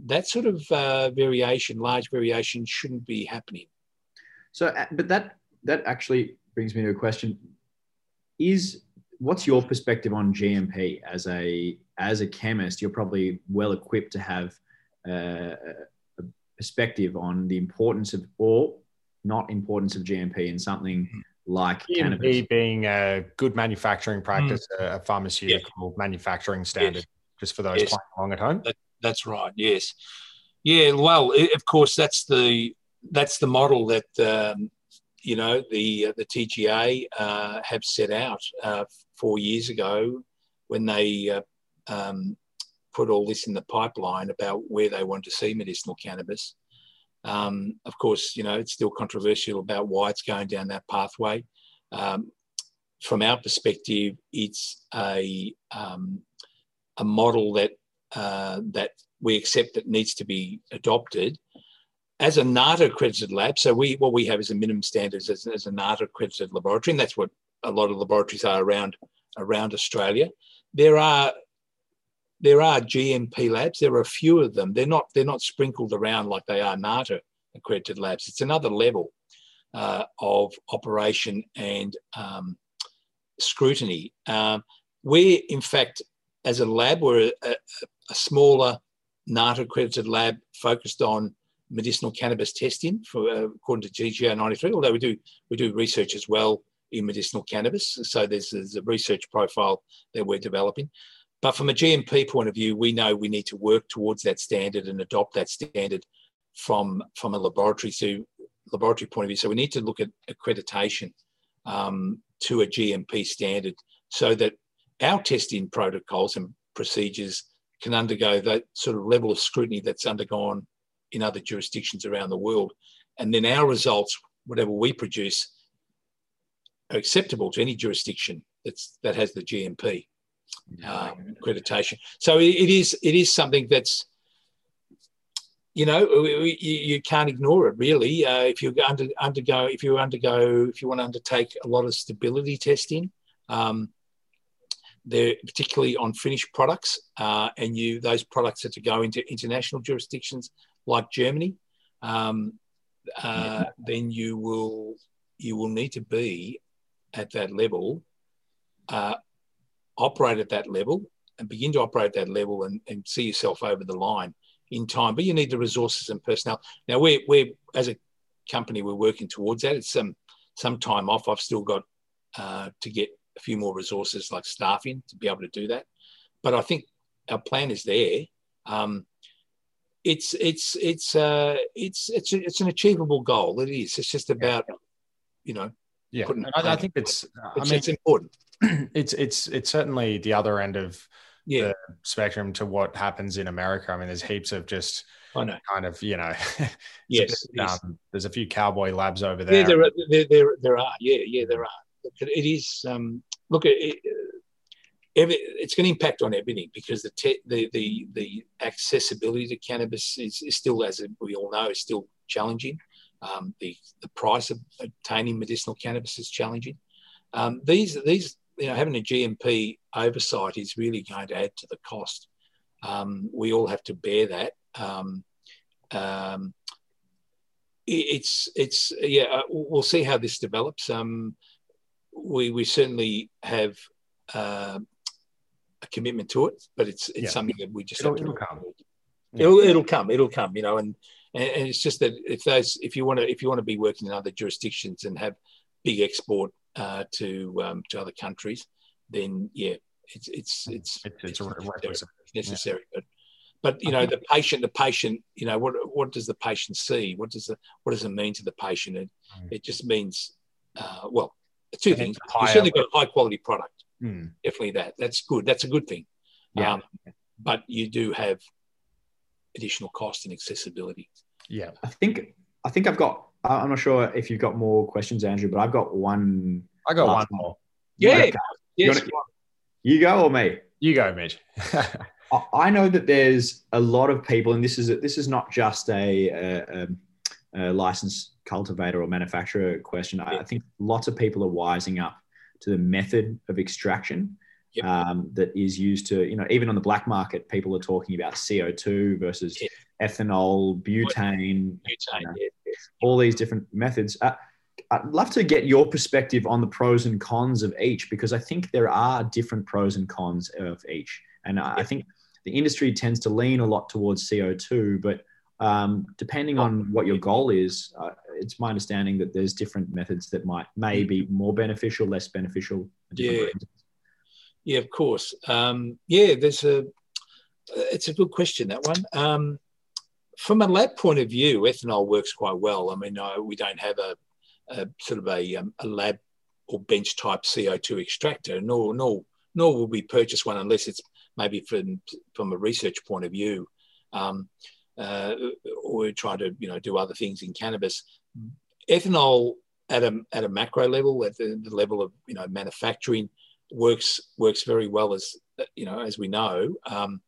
that sort of uh, variation, large variation, shouldn't be happening. So, uh, but that that actually brings me to a question: Is what's your perspective on GMP as a as a chemist? You're probably well equipped to have uh, a perspective on the importance of or not importance of GMP in something like GMP cannabis. being a good manufacturing practice, mm. a pharmaceutical yeah. manufacturing standard, yes. just for those yes. playing along at home. That, that's right. Yes. Yeah. Well, of course, that's the that's the model that um, you know, the uh, the TGA uh, have set out uh, four years ago when they uh, um, put all this in the pipeline about where they want to see medicinal cannabis. Um, of course, you know, it's still controversial about why it's going down that pathway. Um, from our perspective, it's a um, a model that uh, that we accept that needs to be adopted as a NATA accredited lab, so we what we have is a minimum standards as, as a NATA accredited laboratory, and that's what a lot of laboratories are around around Australia. There are there are GMP labs. There are a few of them. They're not they're not sprinkled around like they are NATA accredited labs. It's another level uh, of operation and um, scrutiny. Um, we're in fact, as a lab, we're a, a, smaller NATA accredited lab focused on medicinal cannabis testing for uh, according to TGO 93 although we do we do research as well in medicinal cannabis so there's, there's a research profile that we're developing but from a gmp point of view we know we need to work towards that standard and adopt that standard from from a laboratory to laboratory point of view so we need to look at accreditation um, to a gmp standard so that our testing protocols and procedures can undergo that sort of level of scrutiny that's undergone in other jurisdictions around the world. And then our results, whatever we produce, are acceptable to any jurisdiction that's that has the GMP uh, accreditation. So it, it is it is something that's you know you, you can't ignore it really. Uh, if you under, undergo if you undergo if you want to undertake a lot of stability testing. Um, they're particularly on finished products, uh, and you those products are to go into international jurisdictions like Germany, um, uh, then you will you will need to be at that level, uh, operate at that level, and begin to operate at that level and, and see yourself over the line in time. But you need the resources and personnel. Now, we're, we're as a company, we're working towards that. It's some some time off. I've still got uh, to get a few more resources like staffing to be able to do that. But I think our plan is there. Um, it's it's it's uh, it's it's it's an achievable goal. It is. It's just about you know. Yeah, I, I, think it's. I mean, it's important. (clears throat) It's it's it's certainly the other end of yeah. the spectrum to what happens in America. I mean, there's heaps of just I know. kind of you know. (laughs) Yes, bit, um, there's a few cowboy labs over there. Yeah, there, are, there, there, there are. Yeah, yeah, there are. It is. Um, look, it, it, every, it's going to impact on everything because the, te- the the the accessibility to cannabis is, is still, as we all know, is still challenging. Um, the the price of obtaining medicinal cannabis is challenging. Um, these these you know having a GMP oversight is really going to add to the cost. Um, we all have to bear that. Um, um, it's it's yeah. uh, We'll see how this develops. Um, we we certainly have uh, a commitment to it, but it's it's Yeah. something that we just It'll- have to. it'll come. It'll, it'll come. It'll come. You know, and, and and it's just that if those if you want to if you want to be working in other jurisdictions and have big export uh, to um, to other countries, then yeah, it's it's it's It's, it's a necessary. requisite. necessary. But but you know the patient the patient you know what what does the patient see? What does the what does it mean to the patient? It, Mm. it just means uh, well two I things. higher- You certainly got a high quality product. Mm. Definitely that. That's good. That's a good thing. Yeah. Um, but you do have additional cost and accessibility. Yeah. I think I think I've got. I'm not sure if you've got more questions, Andrew, but I've got one. I got one more. Yeah. Yes. wanna- You go or me? You go, Mitch. (laughs) I- know that there's a lot of people, and this is this is not just a, a, um, a licensed cultivator or manufacturer question. I, Yeah. I think lots of people are wising up to the method of extraction Yep. um, that is used to, you know, even on the black market, people are talking about CO2 versus Yeah. ethanol, butane, Butane, Yeah. yeah, yeah. All these different methods. Uh, I'd love to get your perspective on the pros and cons of each because I think there are different pros and cons of each. And I think the industry tends to lean a lot towards CO2, but um, depending on what your goal is, uh, it's my understanding that there's different methods that might may be more beneficial, less beneficial. Yeah. reasons. Yeah, of course. Um, yeah, there's a. It's a good question that one. Um, from a lab point of view, ethanol works quite well. I mean, we don't have a, a sort of a, um, a lab or bench type CO2 extractor, nor nor nor will we purchase one unless it's maybe from from a research point of view, um, uh, or trying to you know do other things in cannabis. Ethanol at a at a macro level, at the, the level of you know manufacturing, works works very well as you know as we know. Um,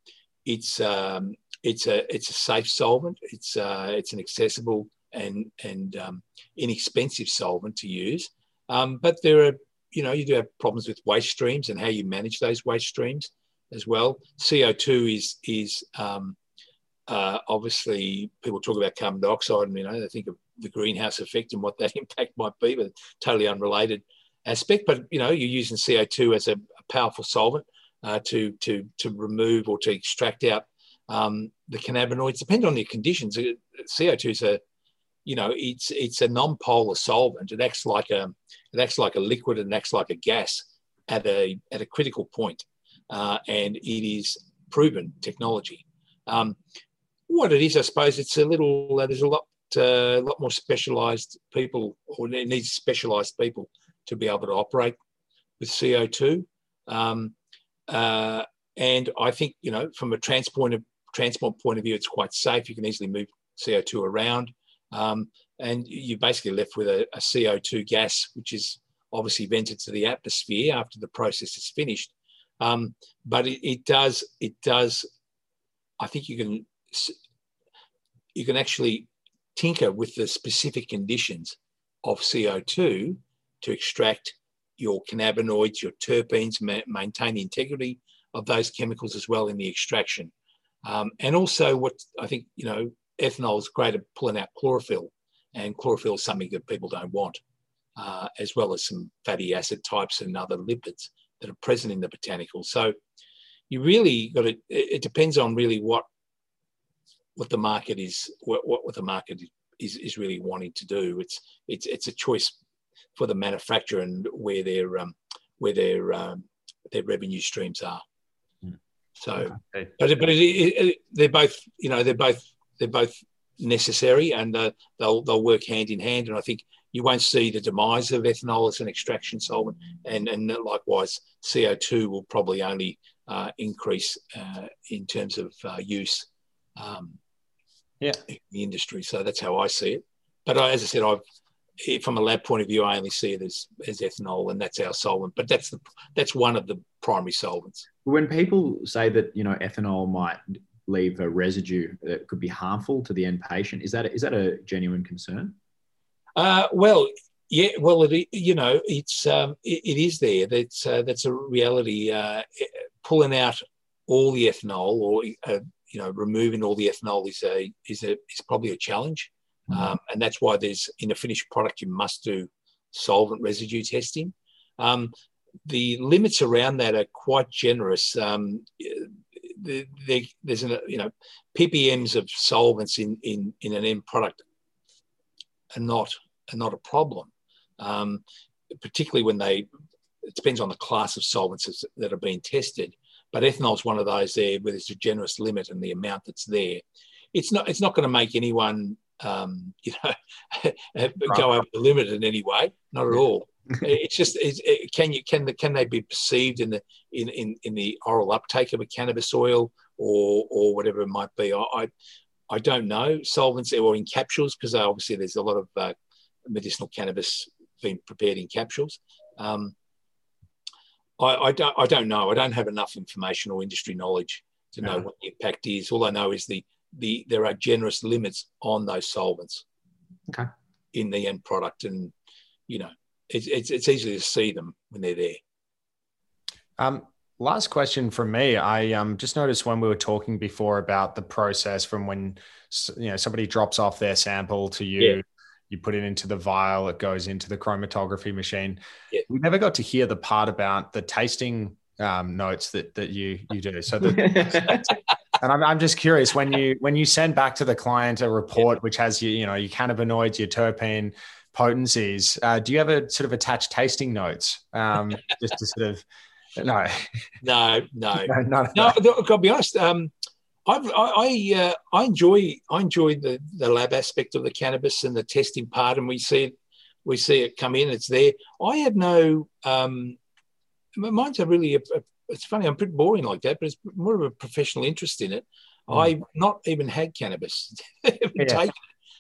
it's um, it's a it's a safe solvent. It's uh, it's an accessible and and um, inexpensive solvent to use. Um, but there are you know you do have problems with waste streams and how you manage those waste streams as well. CO two is is um, uh, obviously people talk about carbon dioxide and you know they think of the greenhouse effect and what that (laughs) impact might be, but totally unrelated aspect. But you know you're using CO two as a, a powerful solvent uh, to to to remove or to extract out um, the cannabinoids. Depending on the conditions, CO two is a you know it's it's a non-polar solvent. It acts like a it acts like a liquid and acts like a gas at a at a critical point, uh, and it is proven technology. Um, what it is, I suppose, it's a little. Uh, there's a lot a lot more specialized people, or it needs specialized people to be able to operate with CO two. Um, uh, and I think you know, from a transport of, transport point of view, it's quite safe. You can easily move CO two around, um, and you're basically left with a, a CO two gas, which is obviously vented to the atmosphere after the process is finished. Um, but it, it does it does. I think you can you can actually tinker with the specific conditions of CO2 to extract your cannabinoids, your terpenes, ma- maintain the integrity of those chemicals as well in the extraction. Um, and also, what I think, you know, ethanol is great at pulling out chlorophyll, and chlorophyll is something that people don't want, uh, as well as some fatty acid types and other lipids that are present in the botanicals. So, you really got to, it, it depends on really what what the market is what, what the market is, is really wanting to do. It's it's it's a choice for the manufacturer and where their um, where their um, their revenue streams are. So, Okay. but, it- but it, it, they're both you know they're both they're both necessary and uh, they'll they'll work hand in hand. And I think you won't see the demise of ethanol as an extraction solvent, and and likewise CO two will probably only uh, increase uh, in terms of uh, use. Um, yeah. in the industry. So that's how I see it. But I, as I said, I've from a lab point of view, I only see it as, as ethanol, and that's our solvent. But that's the that's one of the primary solvents. When people say that you know ethanol might leave a residue that could be harmful to the end patient, is that is that a genuine concern? Uh, well, yeah, well, it, you know, it's um, it, it is there. That's uh, that's a reality. Uh, pulling out all the ethanol, or uh, you know, removing all the ethanol is a is a is probably a challenge. Mm-hmm. Um, and that's why there's in a finished product you must do solvent residue testing. Um, the limits around that are quite generous. Um, the, the, there's an, you know ppms of solvents in in in an end product are not are not a problem, um, particularly when they. It depends on the class of solvents that are being tested, but ethanol is one of those there where there's a generous limit and the amount that's there. It's not it's not going to make anyone um, (laughs) you know, go over the limit in any way. Not at all. (laughs) it's just it's, it, can you can the, can they be perceived in the in, in, in the oral uptake of a cannabis oil or or whatever it might be. I I, I don't know solvents or in capsules because obviously there's a lot of uh, medicinal cannabis being prepared in capsules. Um, I, I, don't I don't know. I don't have enough information or industry knowledge to know what the impact is. All I know is the the there are generous limits on those solvents okay. in the end product, and you know it's, it's it's easy to see them when they're there. Um, last question from me. I um, just noticed when we were talking before about the process from when you know somebody drops off their sample to you. Yeah. You put it into the vial, it goes into the chromatography machine. Yeah. We never got to hear the part about the tasting um, notes that that you you do. So the, (laughs) and I'm, I'm just curious when you when you send back to the client a report which has you you know your cannabinoids, your terpene potencies, uh, do you ever sort of attach tasting notes um, (laughs) just to sort of no (laughs) no no no, no, no I'll be honest. Um, I've, I I, uh, I enjoy I enjoy the, the lab aspect of the cannabis and the testing part, and we see it we see it come in. It's there. I have no um, mine's a really a, a it's funny, I'm pretty boring like that, but it's more of a professional interest in it. Mm. I've not even had cannabis. (laughs) yeah.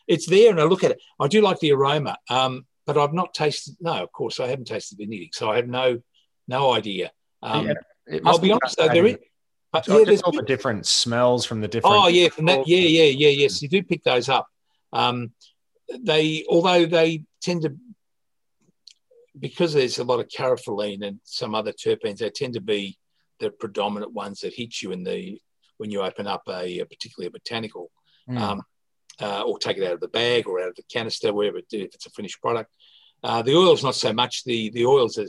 It's there, and I look at it. I do like the aroma, um, but I've not tasted. No, of course, I haven't tasted anything, so I have no no idea. Um, yeah, I'll be honest, though, there is. Uh, yeah, there's all the different smells from the different. Oh yeah, from that. Yeah, yeah, yeah, yes. You do pick those up. Um, they, although they tend to because there's a lot of caryophyllene and some other terpenes, they tend to be the predominant ones that hit you in the when you open up a, a particularly a botanical, mm. um, uh, or take it out of the bag or out of the canister, wherever it, if it's a finished product. Uh, the oils not so much. The the oils are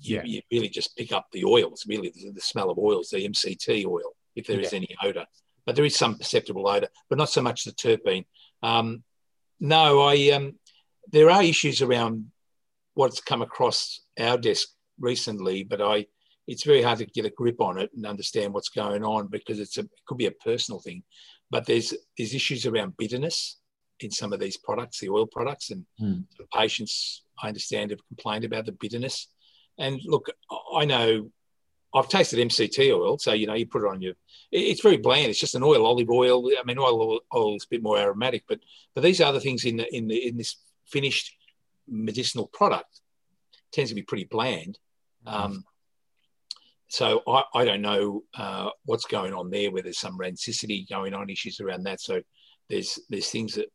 you, yeah. you really just pick up the oils, really the, the, smell of oils, the MCT oil, if there yeah. is any odor. But there is some perceptible odor, but not so much the terpene. Um, no, I um, there are issues around what's come across our desk recently, but I it's very hard to get a grip on it and understand what's going on because it's a it could be a personal thing. But there's there's issues around bitterness in some of these products, the oil products, and mm. the patients I understand have complained about the bitterness. And look, I know I've tasted MCT oil, so you know you put it on your. It's very bland. It's just an oil, olive oil. I mean, oil oil is a bit more aromatic, but but these other things in the in the in this finished medicinal product tends to be pretty bland. Mm-hmm. Um, so I, I, don't know uh, what's going on there, where there's some rancidity going on, issues around that. So there's there's things that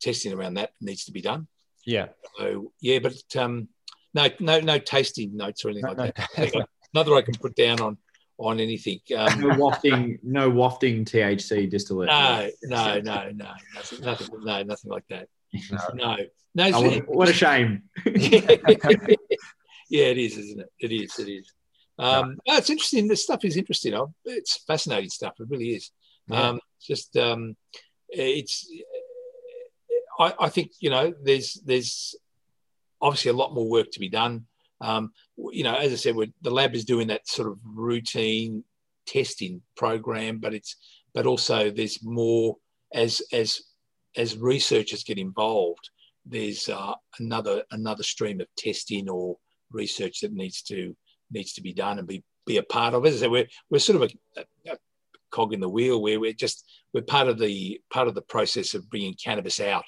testing around that needs to be done. Yeah. So yeah, but um, no no no tasting notes or anything no, like no. that. (laughs) Not that I can put down on on anything. Um, no wafting, no wafting THC distillate. No, no, no, no, nothing, nothing, no, nothing like that. (laughs) No, no. Oh, what, what, a shame. (laughs) yeah, it is, isn't it? It is. It is. Um, no, it's interesting. This stuff is interesting. It's fascinating stuff. It really is. Yeah. Um, just um, it's. I, I, think you know there's there's obviously a lot more work to be done. Um, you know, as I said, the lab is doing that sort of routine testing program, but it's but also there's more as as as researchers get involved. There's uh, another another stream of testing or research that needs to needs to be done and be be a part of. As So we're we're sort of a, a cog in the wheel where we're just we're part of the part of the process of bringing cannabis out.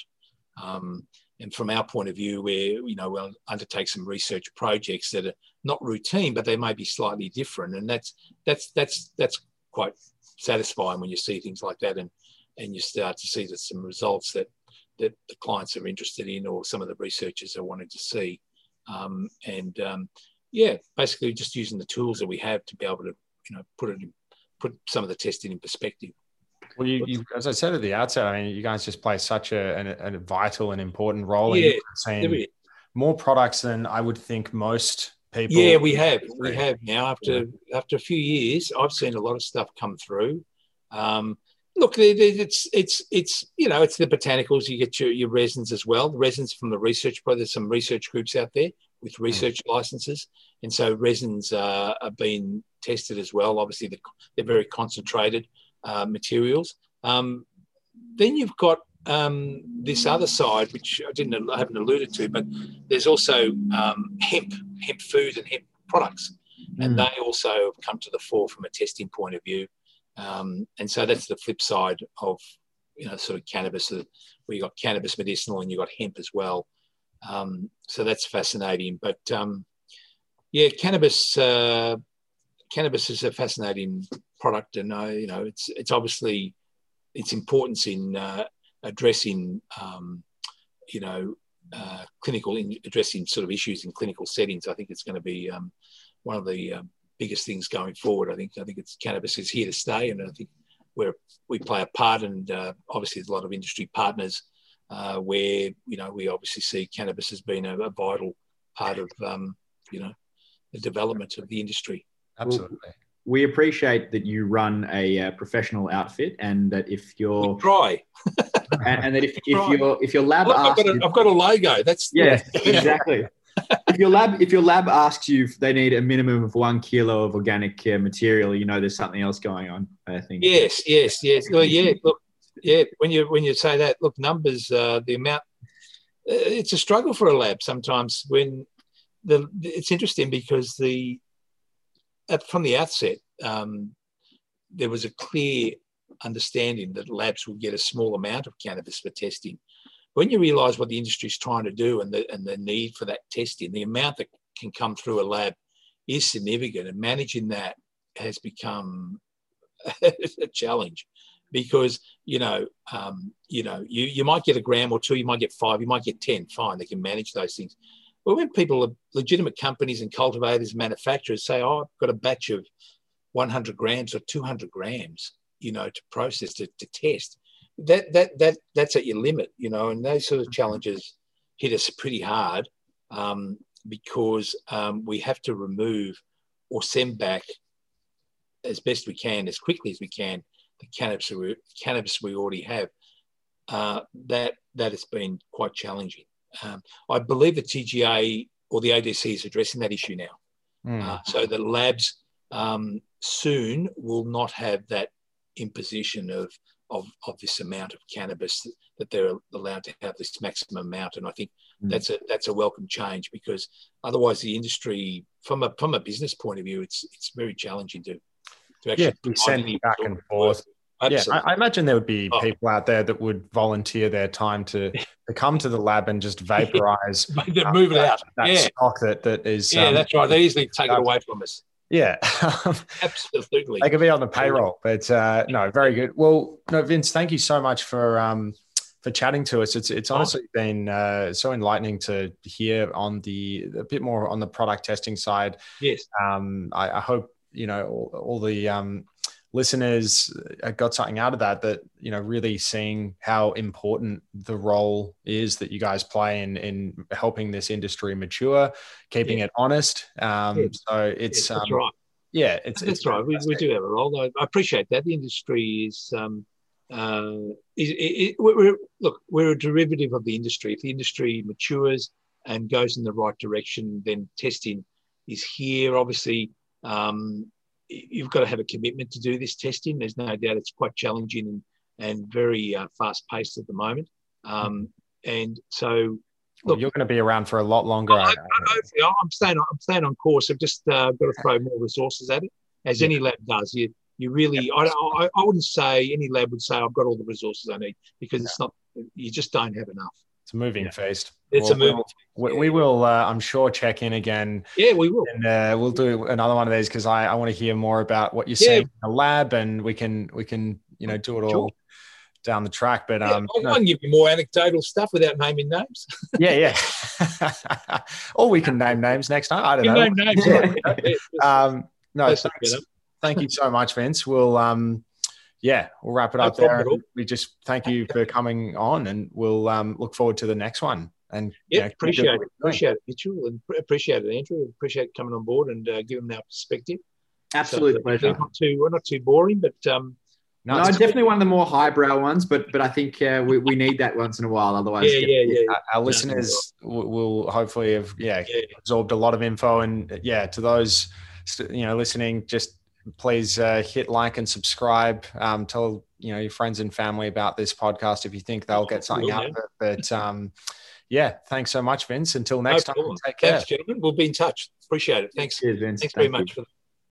Um, and from our point of view, where you know we'll undertake some research projects that are not routine, but they may be slightly different, and that's that's that's that's quite satisfying when you see things like that, and and you start to see that some results that that the clients are interested in, or some of the researchers are wanting to see, um, and um, yeah, basically just using the tools that we have to be able to you know put it in, put some of the testing in perspective. Well, you, you, as I said at the outset, I mean, you guys just play such a, a, a vital and important role yeah, in more products than I would think most people. Yeah, we have, we have now. After yeah. after a few years, I've seen a lot of stuff come through. Um, look, it's it's it's you know it's the botanicals. You get your, your resins as well. The resins from the research. There's some research groups out there with hmm. research mm. licenses, and so resins uh, are being tested as well. Obviously, they're, they're very concentrated uh, materials. Um, then you've got um, this other side, which I didn't, I haven't alluded to, but there's also um, hemp, hemp food and hemp products, mm. and they also have come to the fore from a testing point of view. Um, and so that's the flip side of you know sort of cannabis, where you got cannabis medicinal and you got hemp as well. Um, so that's fascinating. But um, yeah, cannabis uh, cannabis is a fascinating product, and uh, you know it's it's obviously its importance in uh, addressing um, you know uh, clinical in, addressing sort of issues in clinical settings. I think it's going to be um, one of the um, biggest things going forward. I think I think it's cannabis is here to stay, and I think where we play a part, and uh, obviously there's a lot of industry partners uh, where you know we obviously see cannabis as being a, a vital part of um, you know the development of the industry. Absolutely. Well, we appreciate that you run a uh, professional outfit, and that if you're we try, (laughs) and, and, that if, if your if your lab Look, asks, I've got, a, I've got a logo. That's yeah, exactly. If your lab if your lab asks you if they need a minimum of one kilo of organic uh, material, you know there's something else going on. I think. Yes, yes, yes. Well, yeah. Look, yeah. When you when you say that, look, numbers, uh, the amount. Uh, it's a struggle for a lab sometimes when the. It's interesting because the at, from the outset, um, there was a clear understanding that labs would get a small amount of cannabis for testing. When you realise what the industry is trying to do and the, and the need for that testing, the amount that can come through a lab is significant, and managing that has become (laughs) a challenge. Because you know um, you know you, you might get a gram or two you might get five you might get 10 fine they can manage those things. But when people legitimate companies and cultivators, manufacturers say, "Oh, I've got a batch of 100 grams or 200 grams," you know, to process to, to test, that that that that's at your limit, you know, and those sort of challenges hit us pretty hard um, because um, we have to remove or send back as best we can, as quickly as we can, the cannabis we, cannabis we already have. Uh, that that has been quite challenging. Um, I believe the TGA or the ODC is addressing that issue now. Mm. Uh, so the labs um, soon will not have that imposition of, of, of this amount of cannabis that, that, they're allowed to have this maximum amount. And I think mm. that's a that's a welcome change because otherwise the industry, from a from a business point of view, it's it's very challenging to to actually yeah, sending back and forth. Absolutely. Yeah, I, I, imagine there would be oh. people out there that would volunteer their time to, (laughs) to come to the lab and just vaporize, (laughs) uh, move it out. That yeah. stock that that is. Yeah, um, that's right. They easily take it away from us. Yeah, (laughs) absolutely. They could be on the payroll, but uh, no, very good. Well, no, Vince, thank you so much for um, for chatting to us. It's it's honestly been uh, so enlightening to hear on the a bit more on the product testing side. Yes. Um, I, I hope you know all, all the um, listeners uh, got something out of that that you know really seeing how important the role is that you guys play in in helping this industry mature keeping yeah. it honest. Um yeah. so it's yeah, um, right. yeah it's that's it's right. We, we, do have a role. I, appreciate that. The industry is um uh it, it, we're, look we're a derivative of the industry. If the industry matures and goes in the right direction then testing is here obviously. Um, you've got to have a commitment to do this testing. There's no doubt it's quite challenging and, and very uh, fast paced at the moment. Um, and so, look, well, you're going to be around for a lot longer. I, am staying. On, I'm staying on course. I've just uh, got to throw more resources at it, as yeah. any lab does. You you really, I, I, I wouldn't say any lab would say I've got all the resources I need because it's not. You just don't have enough. It's a moving yeah. feast. It's we'll, a moving. We'll, we, we, will, uh, I'm sure, check in again. Yeah, we will, and uh, we'll do another one of these because I, I want to hear more about what you're yeah. seeing in the lab, and we can we can you know do it all down the track. But um, yeah, I can no. give you more anecdotal stuff without naming names. (laughs) yeah, yeah. (laughs) or we can name names next time. I don't you know. Name names. (laughs) um, no, thanks, thank you so much, Vince. We'll um, yeah, we'll wrap it no up there. We just thank you for coming on, and we'll um, look forward to the next one. And yeah, you know, appreciate it, appreciate it, Mitchell, and appreciate it, Andrew. Appreciate coming on board and uh, giving our perspective. Absolute so, pleasure. Not too, we're not too boring, but um, no, no definitely one of the more highbrow ones, but but I think uh, we, we need that once in a while. Otherwise, yeah, yeah, yeah. Our, our listeners will, will hopefully have yeah, yeah, absorbed a lot of info, and yeah, to those you know listening, just please uh, hit like and subscribe. Um, tell you know your friends and family about this podcast if you think they'll get something out of it. But um, yeah, thanks so much, Vince. Until next no time, take care. Thanks, gentlemen. We'll be in touch. Appreciate it. Thanks. Cheers, Vince. Thanks Thank very you. much for.